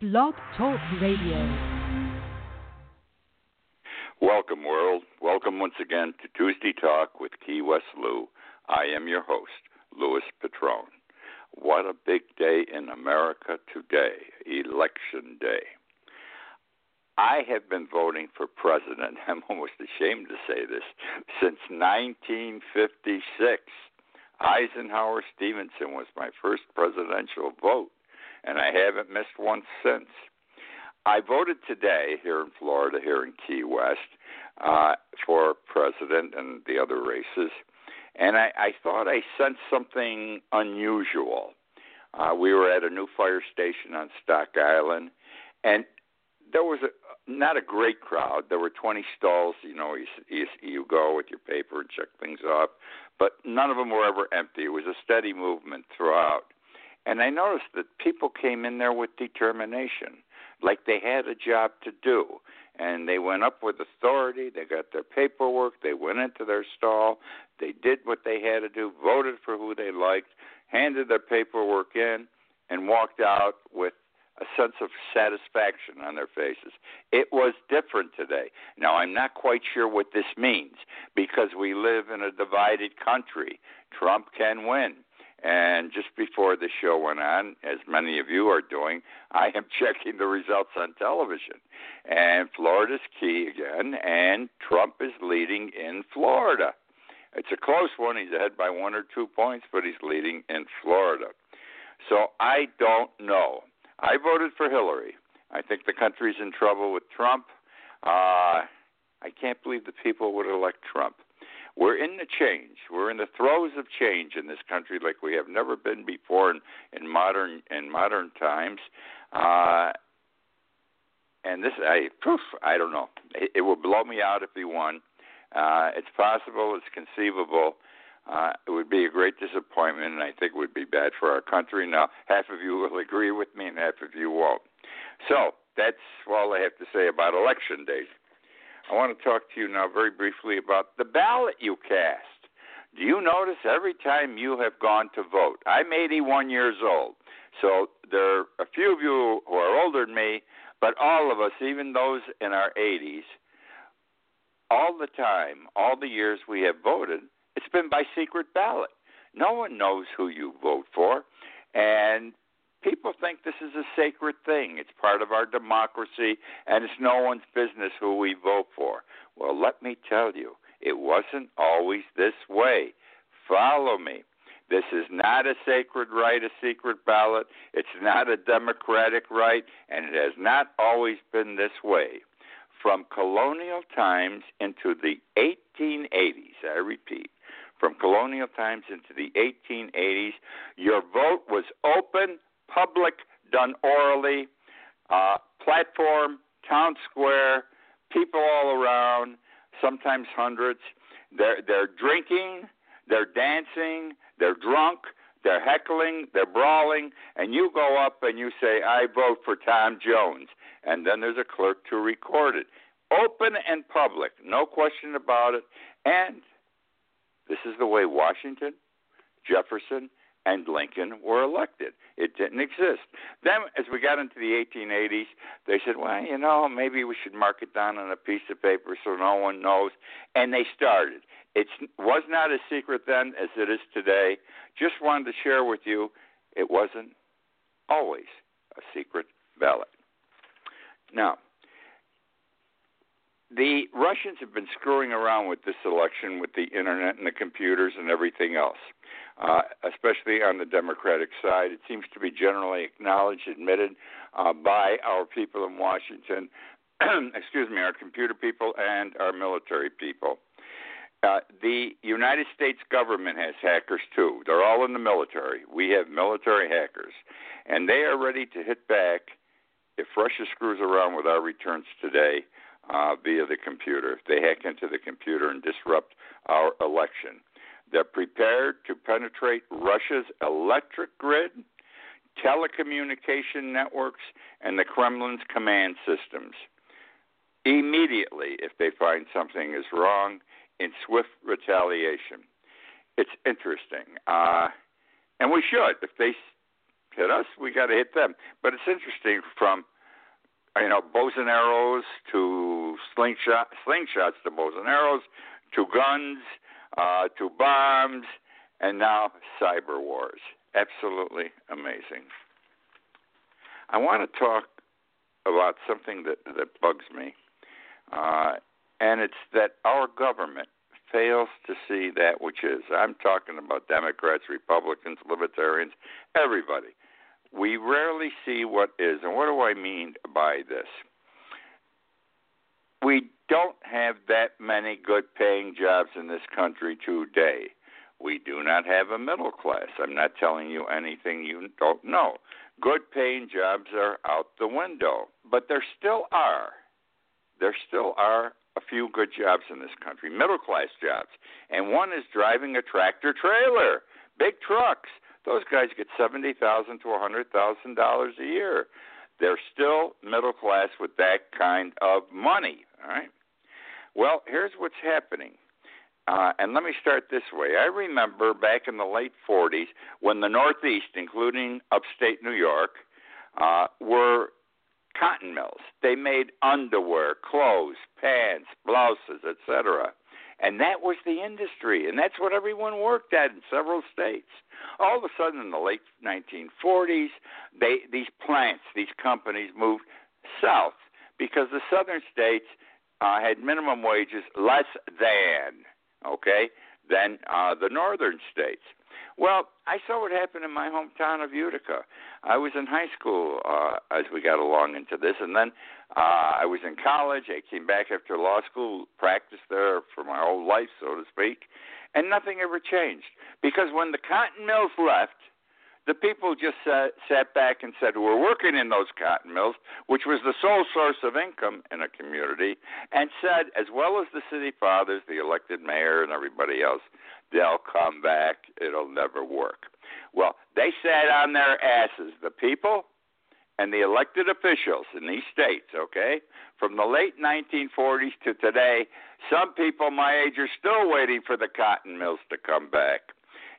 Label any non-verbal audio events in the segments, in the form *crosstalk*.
Blog Talk Radio. Welcome, world. Welcome once again to Tuesday Talk with Key West Lou. I am your host, Louis Petrone. What a big day in America today, Election Day. I have been voting for president, *laughs* I'm almost ashamed to say this, since 1956. Eisenhower Stevenson was my first presidential vote and I haven't missed one since. I voted today here in Florida, here in Key West, uh, for president and the other races, and I, I thought I sensed something unusual. Uh, we were at a new fire station on Stock Island, and there was a not a great crowd. There were 20 stalls. You know, you, you, you go with your paper and check things off, but none of them were ever empty. It was a steady movement throughout. And I noticed that people came in there with determination, like they had a job to do. And they went up with authority, they got their paperwork, they went into their stall, they did what they had to do, voted for who they liked, handed their paperwork in, and walked out with a sense of satisfaction on their faces. It was different today. Now, I'm not quite sure what this means because we live in a divided country. Trump can win. And just before the show went on, as many of you are doing, I am *laughs* checking the results on television. And Florida's key again, and Trump is leading in Florida. It's a close one. He's ahead by one or two points, but he's leading in Florida. So I don't know. I voted for Hillary. I think the country's in trouble with Trump. Uh, I can't believe the people would elect Trump. We're in the change. We're in the throes of change in this country like we have never been before in, in modern in modern times. Uh, and this, I, poof, I don't know. It, it would blow me out if he won. Uh, it's possible. It's conceivable. Uh, it would be a great disappointment, and I think it would be bad for our country. Now, half of you will *laughs* agree with me, and half of you won't. So that's all I have to say about election day. I want to talk to you now very briefly about the ballot you cast. Do you notice every time you have gone to vote? I'm 81 years old, so there are a few of you who are older than me, but all of us, even those in our 80s, all the time, all the years we have voted, it's been by secret ballot. No one knows who you vote for, and people think this is a sacred thing. It's part of our democracy, and it's no one's business who we vote for. Well, let me tell you, it wasn't always this way. Follow me. This is not a sacred right, a secret ballot. It's not a democratic right, and it has not always been this way. From colonial times into the 1880s, I repeat, from colonial times into the 1880s, your vote was open, public, done orally, uh, platform, town square, people all around, sometimes hundreds. They're they're drinking, they're dancing, they're drunk, they're heckling, they're brawling, and you go up and you say, "I vote for Tom Jones," and then there's a clerk to record it. Open and public, no question about it. And this is the way Washington, Jefferson, and Lincoln were elected. It didn't exist. Then, as we got into the 1880s, they said, well, you know, maybe we should mark it down on a piece of paper so no one knows. And they started. It was not as secret then as it is today. Just wanted to share with you, it wasn't always a secret ballot. Now, the Russians have been screwing around with this election with the internet and the computers and everything else, uh, especially on the Democratic side. It seems to be generally acknowledged, admitted uh, by our people in Washington, *clears throat* excuse me, our computer people and our military people. Uh, the United States government has hackers too. They're all in the military. We have military hackers, and they are ready to hit back if Russia screws around with our returns today uh, via the computer. If they hack into the computer and disrupt our election. They're prepared to penetrate Russia's electric grid, telecommunication networks, and the Kremlin's command systems. Immediately, if they find something is wrong, in swift retaliation. It's interesting. Uh, and we should. If they hit us, we got to hit them. But it's interesting from you know bows and arrows to slingshot, slingshots to bows and arrows to guns uh, to bombs and now cyber wars. Absolutely amazing. I want to talk about something that that bugs me, uh, and it's that our government fails to see that which is. I'm talking about Democrats, Republicans, Libertarians, everybody. We rarely see what is, and what do I mean by this? We don't have that many good paying jobs in this country today. We do not have a middle class. I'm not telling you anything you don't know. Good paying jobs are out the window, but there still are. There still are a few good jobs in this country, middle class jobs. And one is driving a tractor trailer, big trucks. Those guys get seventy thousand to a hundred thousand dollars a year. They're still middle class with that kind of money. All right. Well, here's what's happening. Uh, and let me start this way. I remember back in the late 40s when the Northeast, including upstate New York, uh, were cotton mills. They made underwear, clothes, pants, blouses, etc. And that was the industry, and that's what everyone worked at in several states. All of a sudden, in the late 1940s, they, these plants, these companies moved south because the southern states uh, had minimum wages less than, okay, than uh, the northern states. Well, I saw what happened in my hometown of Utica. I was in high school uh, as we got along into this, and then uh, I was in college. I came back after law school, practiced there for my whole life, so to speak, and nothing ever changed. Because when the cotton mills left, the people just sat, sat back and said, We're working in those cotton mills, which was the sole source of income in a community, and said, as well as the city fathers, the elected mayor, and everybody else, they'll come back. It'll never work. Well, they sat on their asses, the people and the elected officials in these states, okay? From the late 1940s to today, some people my age are still waiting for the cotton mills to come back.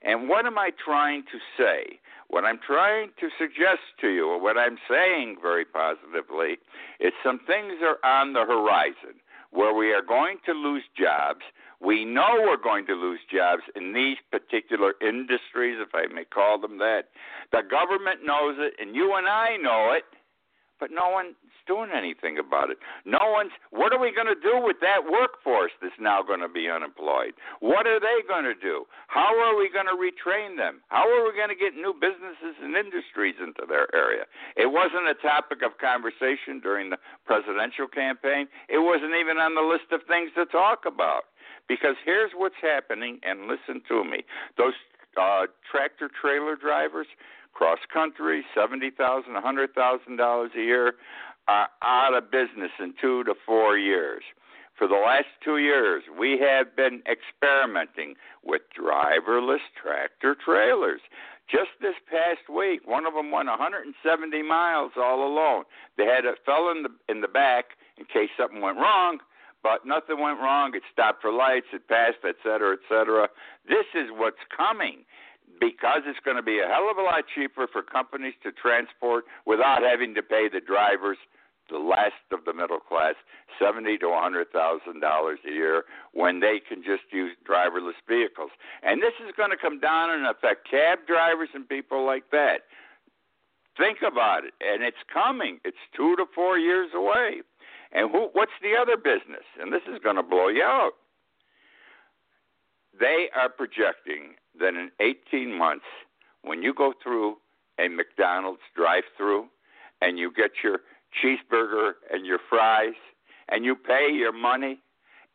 And what am I trying to say? What I'm trying to suggest to you, or what I'm saying very positively, is some things are on the horizon where we are going to lose jobs. We know we're going to lose jobs in these particular industries, if I may call them that. The government knows it, and you and I know it but no one's doing anything about it. No one's. What are we going to do with that workforce that's now going to be unemployed? What are they going to do? How are we going to retrain them? How are we going to get new businesses and industries into their area? It wasn't a topic of conversation during the presidential campaign. It wasn't even on the list of things to talk about. Because here's what's happening, and listen to me. Those uh, tractor trailer drivers, cross country, seventy thousand, a hundred thousand dollars a year, are out of business in two to four years. For the last two years, we have been experimenting with driverless tractor trailers. Just this past week, one of them went 170 miles all alone. They had a fellow in the in the back in case something went wrong, but nothing went wrong. It stopped for lights, it passed, et cetera, et cetera. This is what's coming because it's going to be a hell of a lot cheaper for companies to transport without having to pay the drivers the last of the middle class seventy to a hundred thousand dollars a year when they can just use driverless vehicles. And this is going to come down and affect cab drivers and people like that. Think about it, and it's coming. It's two to four years away. And who, what's the other business? And this is going to blow you out. They are projecting that in 18 months, when you go through a McDonald's drive through and you get your cheeseburger and your fries and you pay your money,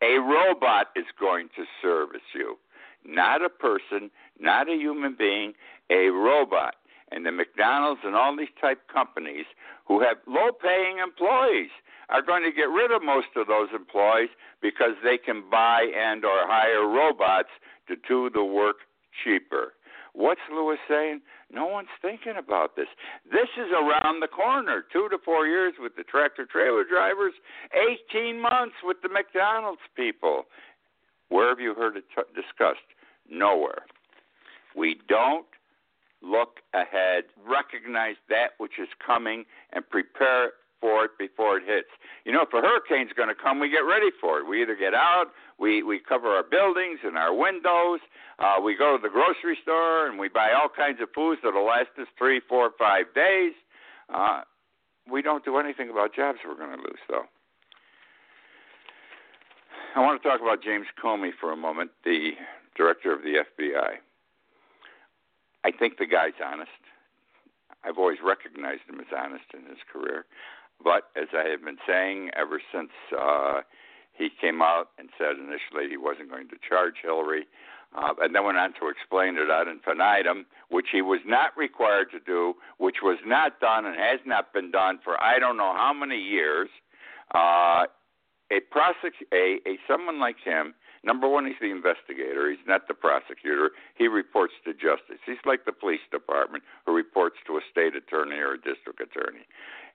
a robot is going to service you. Not a person, not a human being, a robot. And the McDonald's and all these type companies who have low paying employees are going to get rid of most of those employees because they can buy and or hire robots to do the work cheaper. What's Louis saying? No one's thinking about this. This is around the corner. Two to four years with the tractor trailer drivers, 18 months with the McDonald's people. Where have you heard it t- discussed? Nowhere. We don't look ahead, recognize that which is coming, and prepare for it before it hits. You know, if a hurricane's going to come, we get ready for it. We either get out, we we cover our buildings and our windows, uh, we go to the grocery store and we buy all kinds of foods that'll last us three, four, five days. Uh, we don't do anything about jobs we're going to lose, though. I want to talk about James Comey for a moment, the director of the FBI. I think the guy's honest. I've always recognized him as honest in his career. But as I have been saying ever since uh, he came out and said initially he wasn't going to charge Hillary, uh, and then went on to explain it ad infinitum, which he was not required to do, which was not done and has not been done for I don't know how many years. Uh, a prosec- a, a someone like him Number one, he's the investigator. He's not the prosecutor. He reports to justice. He's like the police department who reports to a state attorney or a district attorney.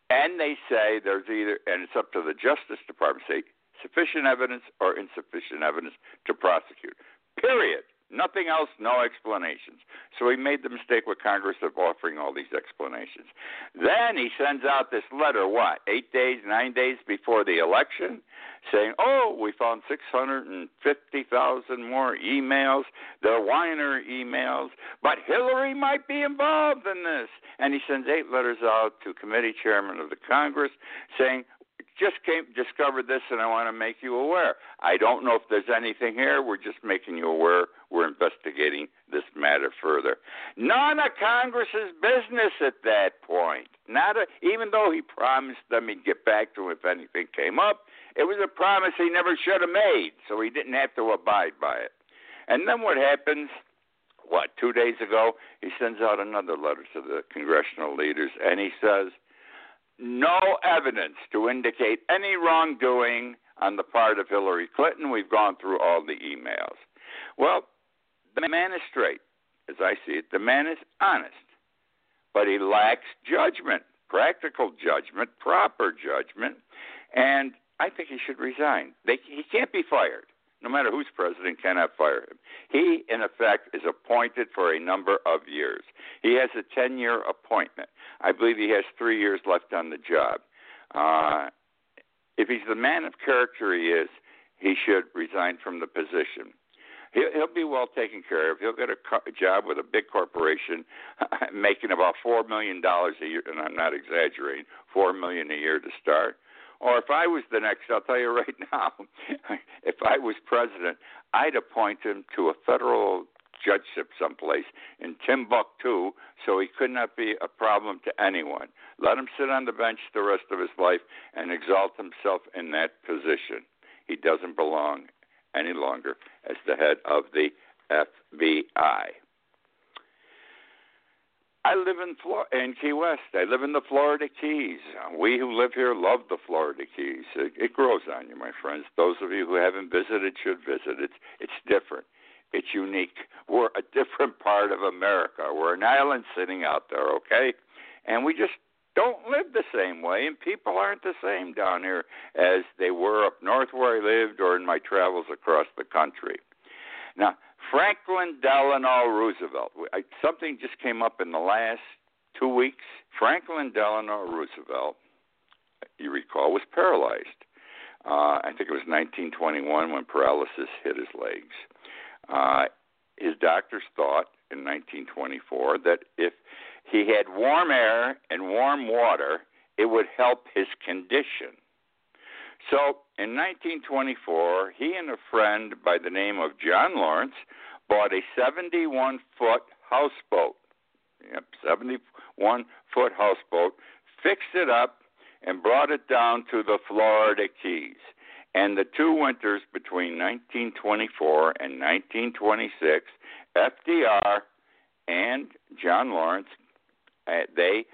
And they say there's either, and it's up to the Justice Department say sufficient evidence or insufficient evidence to prosecute. Period. Nothing else, no explanations. So he made the mistake with Congress of offering all these explanations. Then he sends out this letter, what, eight days, nine days before the election, saying, oh, we found 650,000 more emails. They're Weiner emails, but Hillary might be involved in this. And he sends eight letters out to committee chairman of the Congress saying, just came discovered this and I want to make you aware. I don't know if there's anything here. We're just making you aware. We're investigating this matter further. None of Congress's business at that point. Not a, even though he promised them he'd get back to him if anything came up. It was a promise he never should have made, so he didn't have to abide by it. And then what happens? What two days ago he sends out another letter to the congressional leaders, and he says no evidence to indicate any wrongdoing on the part of Hillary Clinton. We've gone through all the emails. Well, the man is straight, as I see it. The man is honest, but he lacks judgment, practical judgment, proper judgment, and I think he should resign. They, he can't be fired no matter who's president, cannot fire him. He, in effect, is appointed for a number of years. He has a 10 year appointment. I believe he has three years left on the job. Uh, if he's the man of character he is, he should resign from the position. He'll, he'll be well taken care of. He'll get a, co- job with a big corporation, *laughs* making about four million dollars a year, and I'm not exaggerating, four million a year to start. Or if I was the next, I'll tell you *laughs* right now, if I was president, I'd appoint him to a federal judgeship someplace in Timbuktu so he could not be a problem to anyone. Let him sit on the bench the rest of his life and exalt himself in that position. He doesn't belong any longer as the head of the FBI. I live in Flor- in Key West. I live in the Florida Keys. We who live here love the Florida Keys. It, it grows on you, my friends. Those of you who haven't visited should visit. It's it's different. It's unique. We're a different part of America. We're an island sitting out there, okay? And we just don't live the same way, and people aren't the same down here as they were up north where I lived or in my travels across the country. Now, Franklin Delano Roosevelt. Something just came up in the last two weeks. Franklin Delano Roosevelt, you recall, was paralyzed. Uh, I think it was 1921 when paralysis hit his legs. Uh, his doctors thought in 1924 that if he had warm air and warm water, it would help his condition. So in 1924, he and a friend by the name of John Lawrence bought a 71 foot houseboat. Yep, 71 foot houseboat, fixed it up, and brought it down to the Florida Keys. And the two winters between 1924 and 1926, FDR and John Lawrence, uh, they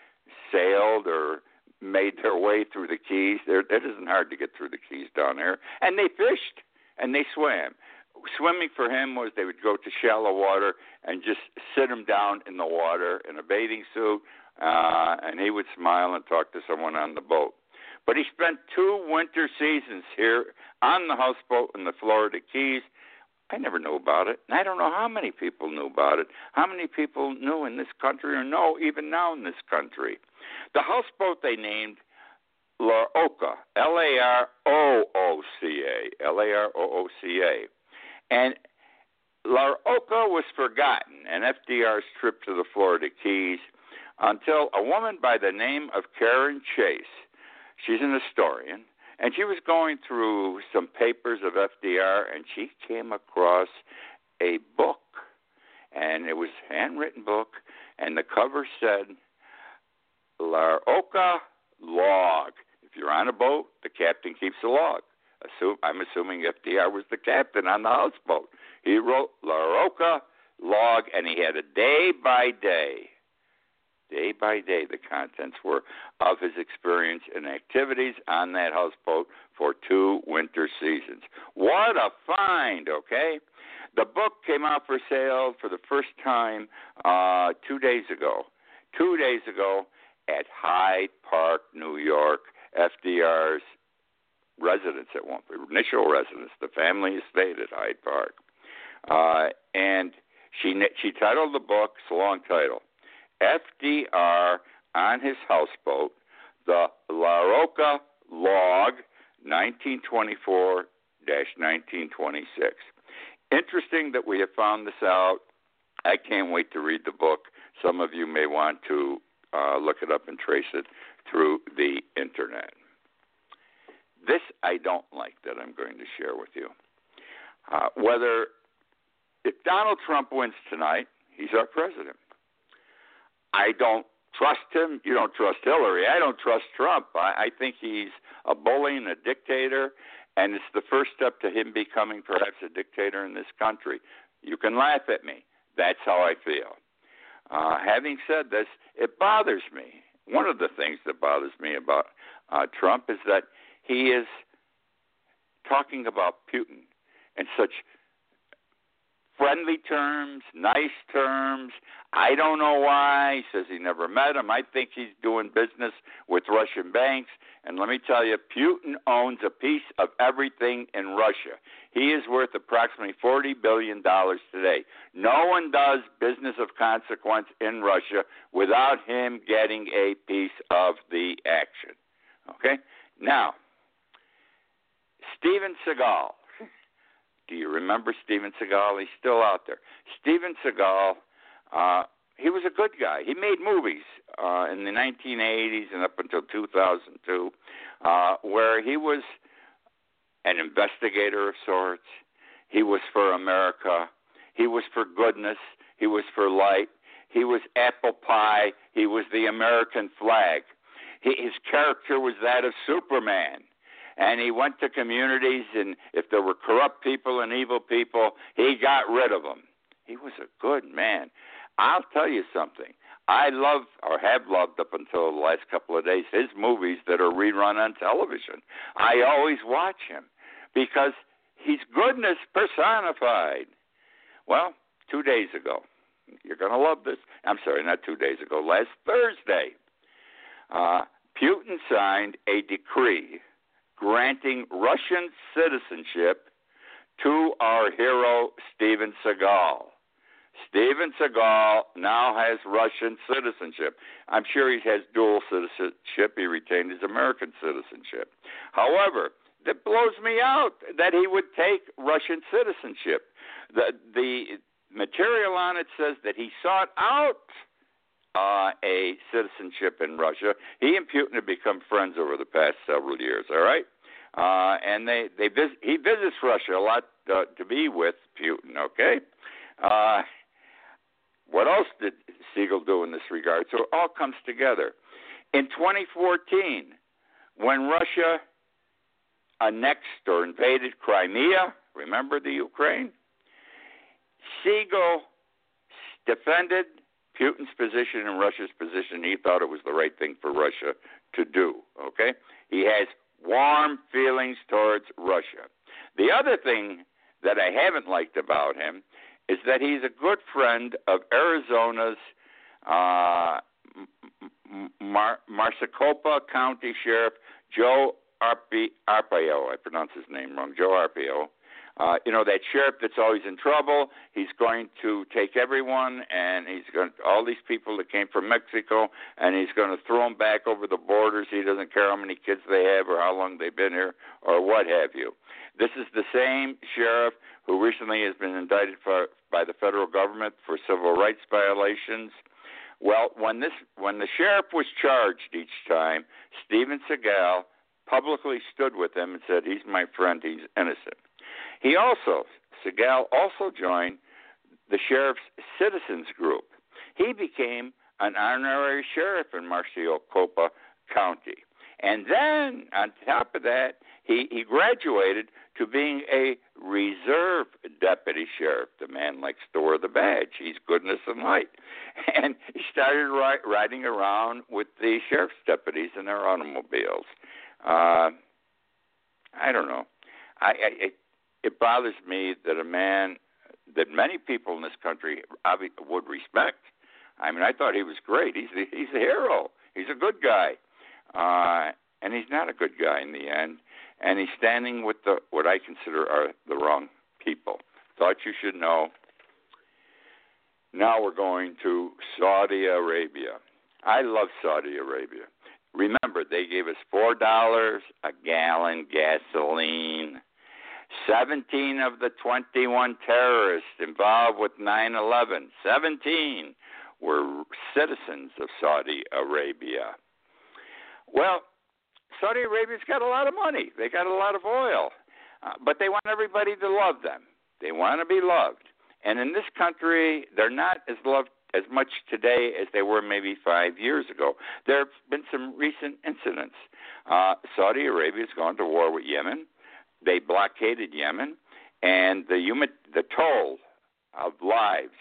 sailed or made their way through the Keys. There, it isn't hard to get through the Keys down there. And they fished and they swam. Swimming for him was they would go to shallow water and just sit him down in the water in a bathing suit, uh, and he would smile and talk to someone on the boat. But he spent two winter seasons here on the houseboat in the Florida Keys. I never knew about it. And I don't know how many people knew about it. How many people knew in this country or know even now in this country? The houseboat they named Larooca, L A R O O C A, L A R O O C A. And Larooca was forgotten in FDR's trip to the Florida Keys until a woman by the name of Karen Chase, she's an historian, and she was going through some papers of FDR and she came across a book. And it was a handwritten book, and the cover said, Larooca Log. If you're on a boat, the captain keeps a log. Assume, I'm assuming FDR was the captain on the houseboat. He wrote Larooca Log, and he had a day by day day by day the contents were of his experience and activities on that houseboat for two winter seasons. What a find, okay? The book came out for sale for the first time uh, two days ago. Two days ago at Hyde Park, New York, FDR's residence at one initial residence, the family estate at Hyde Park. Uh, and she she titled the book, it's a long title, FDR on his houseboat, the Larooca Log, 1924 1926. Interesting that we have found this out. I can't wait to read the book. Some of you may want to uh, look it up and trace it through the internet. This I don't like that I'm going to share with you. Uh, whether if Donald Trump wins tonight, he's our president. I don't trust him. You don't trust Hillary. I don't trust Trump. I, I think he's a bully and a dictator, and it's the first step to him becoming perhaps a dictator in this country. You can laugh at me. That's how I feel. Uh, having said this, it bothers me. One of the things that bothers me about uh, Trump is that he is talking about Putin in such friendly terms, nice terms. I don't know why. He says he never met him. I think he's doing business with Russian banks. And let me tell you, Putin owns a piece of everything in Russia. He is worth approximately $40 billion today. No one does business of consequence in Russia without him getting a piece of the action. Okay? Now, Steven Seagal do you remember Steven Seagal? He's still out there. Steven Seagal, uh, he was a good guy. He made movies uh, in the 1980s and up until 2002, uh, where he was an investigator of sorts. He was for America. He was for goodness. He was for light. He was apple pie. He was the American flag. He, his character was that of Superman and he went to communities and if there were corrupt people and evil people, he got rid of them. He was a good man. I'll tell you something. I love or have loved up until the last couple of days his movies that are rerun on television. I always watch him because he's goodness personified. Well, two days ago, you're going to love this. I'm sorry, not two days ago, last Thursday, uh, Putin signed a decree granting Russian citizenship to our hero, Steven Seagal. Steven Seagal now has Russian citizenship. I'm sure he has dual citizenship. He retained his American citizenship. However, that blows me out that he would take Russian citizenship. The, the material on it says that he sought out uh, a citizenship in Russia. He and Putin have become friends over the past several years. All right, uh, and they they he visits Russia a lot uh, to be with Putin. Okay, uh, what else did Seagal do in this regard? So it all comes together. In 2014, when Russia annexed or invaded Crimea, remember the Ukraine? Seagal defended Putin's position and Russia's position. He thought it was the right thing for Russia to do. Okay, he has warm feelings towards Russia. The other thing that I haven't liked about him is that he's a good friend of Arizona's uh, Mar- Maricopa County Sheriff Joe Arpaio. I pronounce his name wrong. Joe Arpaio. Uh, you know that sheriff that's always in trouble. He's going to take everyone, and he's going to, all these people that came from Mexico, and he's going to throw them back over the borders. He doesn't care how many kids they have or how long they've been here or what have you. This is the same sheriff who recently has been indicted for, by the federal government for civil rights violations. Well, when this when the sheriff was charged each time, Steven Seagal publicly stood with him and said, "He's my friend. He's innocent." He also, Seagal also joined the sheriff's citizens group. He became an honorary sheriff in Maricopa County. And then, on top of that, he, he graduated to being a reserve deputy sheriff. The man likes to wear the badge. He's goodness and light. *laughs* And he started ri- riding around with the sheriff's deputies in their automobiles. Uh, I don't know. I, I, it bothers me that a man that many people in this country would respect. I mean, I thought he was great. He's the, he's a hero. He's a good guy, uh, and he's not a good guy in the end. And he's standing with the what I consider are the wrong people. Thought you should know. Now we're going to Saudi Arabia. I love Saudi Arabia. Remember, they gave us four dollars a gallon gasoline 17 of the 21 terrorists involved with 9 11, 17 were citizens of Saudi Arabia. Well, Saudi Arabia's got a lot of money, they got a lot of oil, uh, but they want everybody to love them. They want to be loved. And in this country, they're not as loved as much today as they were maybe five years ago. There have been some recent incidents. Uh, Saudi Arabia's gone to war with Yemen they blockaded Yemen, and the human, the toll of lives,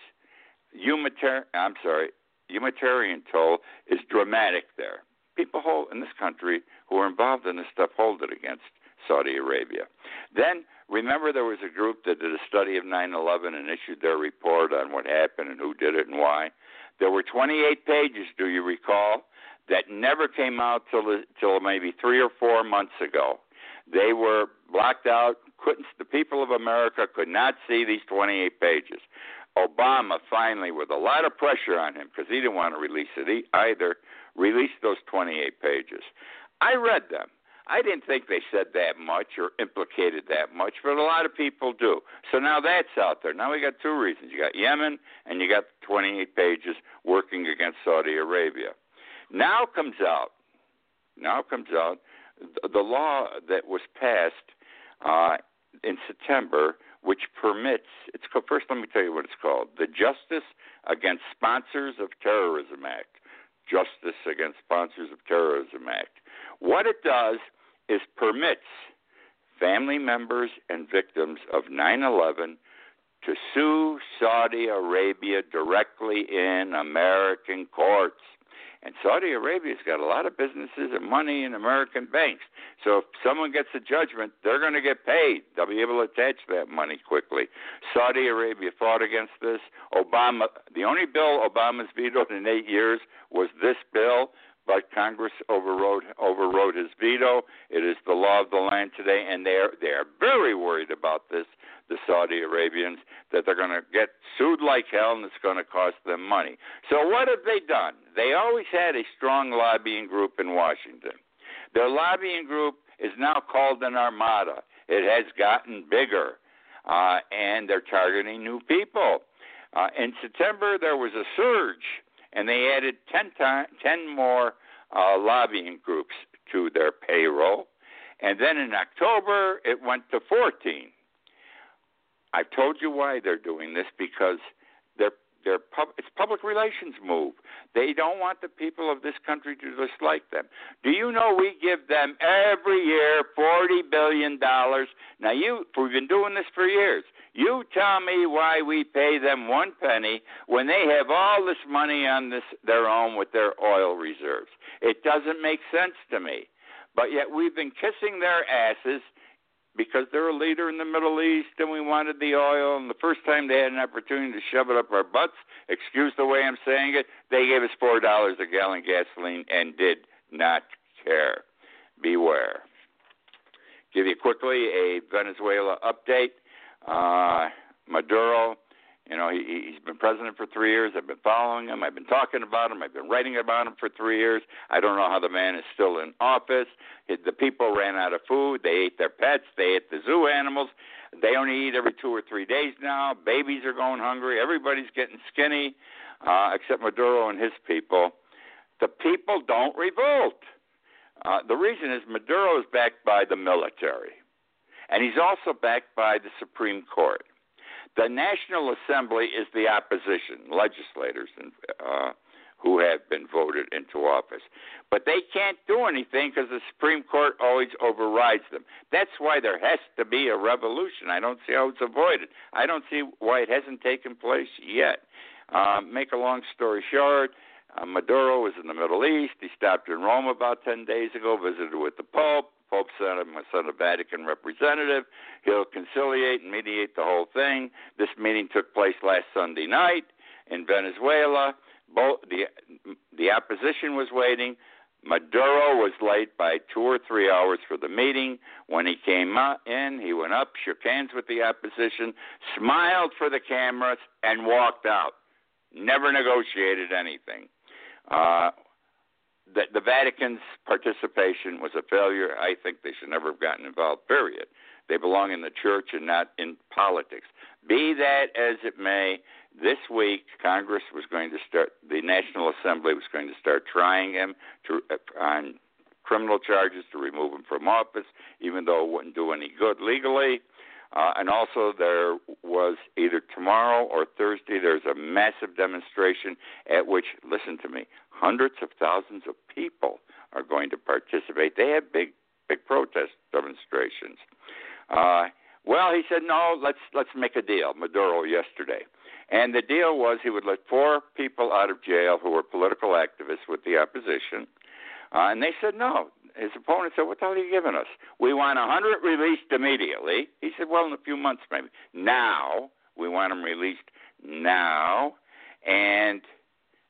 humanitarian I'm sorry, humanitarian toll is dramatic there. People hold in this country who are involved in this stuff hold it against Saudi Arabia. Then remember there was a group that did a study of 9/11 and issued their report on what happened and who did it and why. There were 28 pages, do you recall, that never came out till till maybe 3 or 4 months ago. They were blocked out. Couldn't the people of America could not see these 28 pages. Obama finally, with a lot of pressure on him, because he didn't want to release it either, released those 28 pages. I read them. I didn't think they said that much or implicated that much, but a lot of people do. So now that's out there. Now we got two reasons. You got Yemen and you got 28 pages working against Saudi Arabia. Now comes out, now comes out the law that was passed uh, in September, which permits it's called, first. Let me tell you what it's called: the Justice Against Sponsors of Terrorism Act. Justice Against Sponsors of Terrorism Act. What it does is permits family members and victims of 9/11 to sue Saudi Arabia directly in American courts. And Saudi Arabia's got a lot of businesses and money in American banks. So if someone gets a judgment, they're going to get paid. They'll be able to attach that money quickly. Saudi Arabia fought against this. Obama, the only bill Obama's vetoed in eight years was this bill but Congress overrode overrode his veto. It is the law of the land today, and they are they are very worried about this. The Saudi Arabians that they're going to get sued like hell, and it's going to cost them money. So what have they done? They always had a strong lobbying group in Washington. Their lobbying group is now called an armada. It has gotten bigger, uh, and they're targeting new people. Uh, in September, there was a surge and they added 10, time, 10 more uh, lobbying groups to their payroll. And then in October, it went to 14. I've told you why they're doing this because they're they're pub- it's public relations move. They don't want the people of this country to dislike them. Do you know we give them every year forty billion dollars? Now you we've been doing this for years. You tell me why we pay them one penny when they have all this money on this their own with their oil reserves. It doesn't make sense to me. But yet we've been kissing their asses because they're a leader in the Middle East and we wanted the oil. And the first time they had an opportunity to shove it up our butts, excuse the way I'm saying it, they gave us $4 a gallon gasoline and did not care. Beware. Give you quickly a Venezuela update. Uh, Maduro, you know, he, he's been president for three years. I've been following him. I've been talking about him. I've been writing about him for three years. I don't know how the man is still in office. The people ran out of food. They ate their pets. They ate the zoo animals. They only eat every two or three days now. Babies are going hungry. Everybody's getting skinny, uh, except Maduro and his people. The people don't revolt. Uh, the reason is Maduro is backed by the military, and he's also backed by the Supreme Court. The National Assembly is the opposition, legislators uh, who have been voted into office. But they can't do anything because the Supreme Court always overrides them. That's why there has to be a revolution. I don't see how it's avoided. I don't see why it hasn't taken place yet. Uh, make a long story short, uh, Maduro was in the Middle East. He stopped in Rome about 10 days ago, visited with the Pope. Pope sent him sent a Vatican representative. He'll conciliate and mediate the whole thing. This meeting took place last Sunday night in Venezuela. Both the the opposition was waiting. Maduro was late by two or three hours for the meeting. When he came in, he went up, shook hands with the opposition, smiled for the cameras, and walked out. Never negotiated anything. Uh, the, the Vatican's participation was a failure. I think they should never have gotten involved, period. They belong in the church and not in politics. Be that as it may, this week Congress was going to start, the National Assembly was going to start trying him to, uh, on criminal charges to remove him from office, even though it wouldn't do any good legally. Uh, and also, there was either tomorrow or Thursday, there's a massive demonstration at which, listen to me, hundreds of thousands of people are going to participate. They have big, big protest demonstrations. Uh, well, he said, no, let's let's make a deal. Maduro yesterday, and the deal was he would let four people out of jail who were political activists with the opposition, uh, and they said no his opponent said, What the hell are you giving us? We want 100 released immediately. He said, Well, in a few months, maybe. Now, we want them released now, and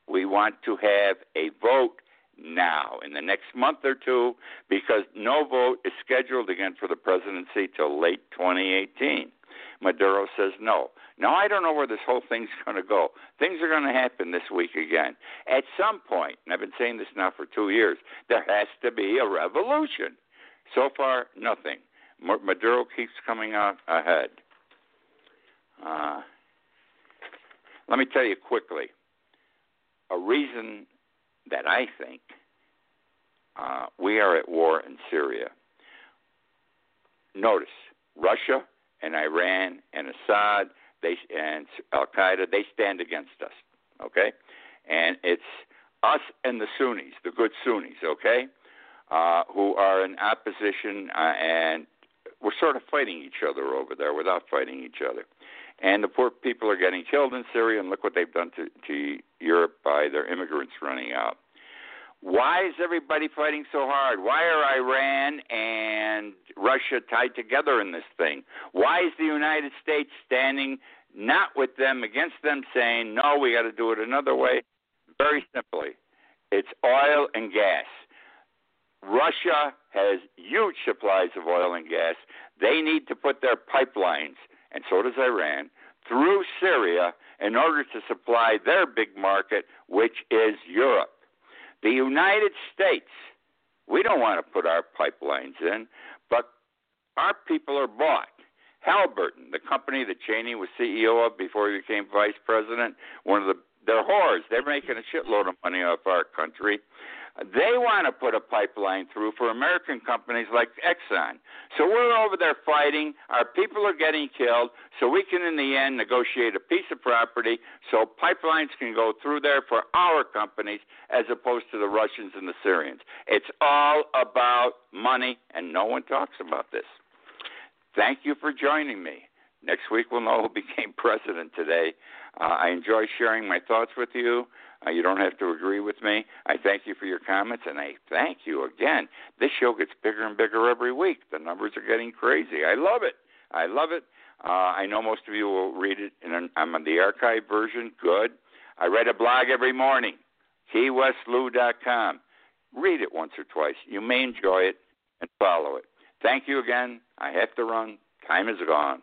we want to have a vote now in the next month or two because no vote is scheduled again for the presidency till late 2018. Maduro says no. Now, I don't know where this whole thing's *laughs* going to go. Things are going to happen this week again. At some point, and I've been saying this now for two years, there has to be a revolution. So far, nothing. Maduro keeps coming out ahead. Uh, let me tell you quickly a reason that I think uh, we are at war in Syria. Notice Russia and Iran and Assad they and Al Qaeda they stand against us, okay? And it's us and the Sunnis, the good Sunnis, okay, uh, who are in opposition, uh, and we're sort of fighting each other over there without fighting each other. And the poor people are getting killed in Syria, and look what they've done to, to Europe by their immigrants running out. Why is everybody fighting so hard? Why are Iran and Russia tied together in this thing? Why is the United States standing not with them, against them, saying, no, we got to do it another way? Very simply, it's oil and gas. Russia has huge supplies of oil and gas. They need to put their pipelines, and so does Iran, through Syria in order to supply their big market, which is Europe. The United States, we don't want to put our pipelines in, but our people are bought. Halliburton, the company that Cheney was CEO of before he became vice president, one of the they're whores. They're making a shitload of money off our country. They want to put a pipeline through for American companies like Exxon. So we're over there fighting. Our people are getting killed. So we can, in the end, negotiate a piece of property so pipelines can go through there for our companies as opposed to the Russians and the Syrians. It's all about money, and no one talks about this. Thank you for joining me. Next week we'll know who *laughs* became president today. Uh, I enjoy sharing my thoughts with you. Uh, you don't have to agree with me. I thank you for your comments, and I thank you again. This show gets bigger and bigger every week. The numbers are getting crazy. I love it. I love it. Uh, I know most of you will read it. In I'm on the archive version. Good. I write a blog every morning. KeyWestLou.com. Read it once or twice. You may enjoy it and follow it. Thank you again. I have to run. Time is gone.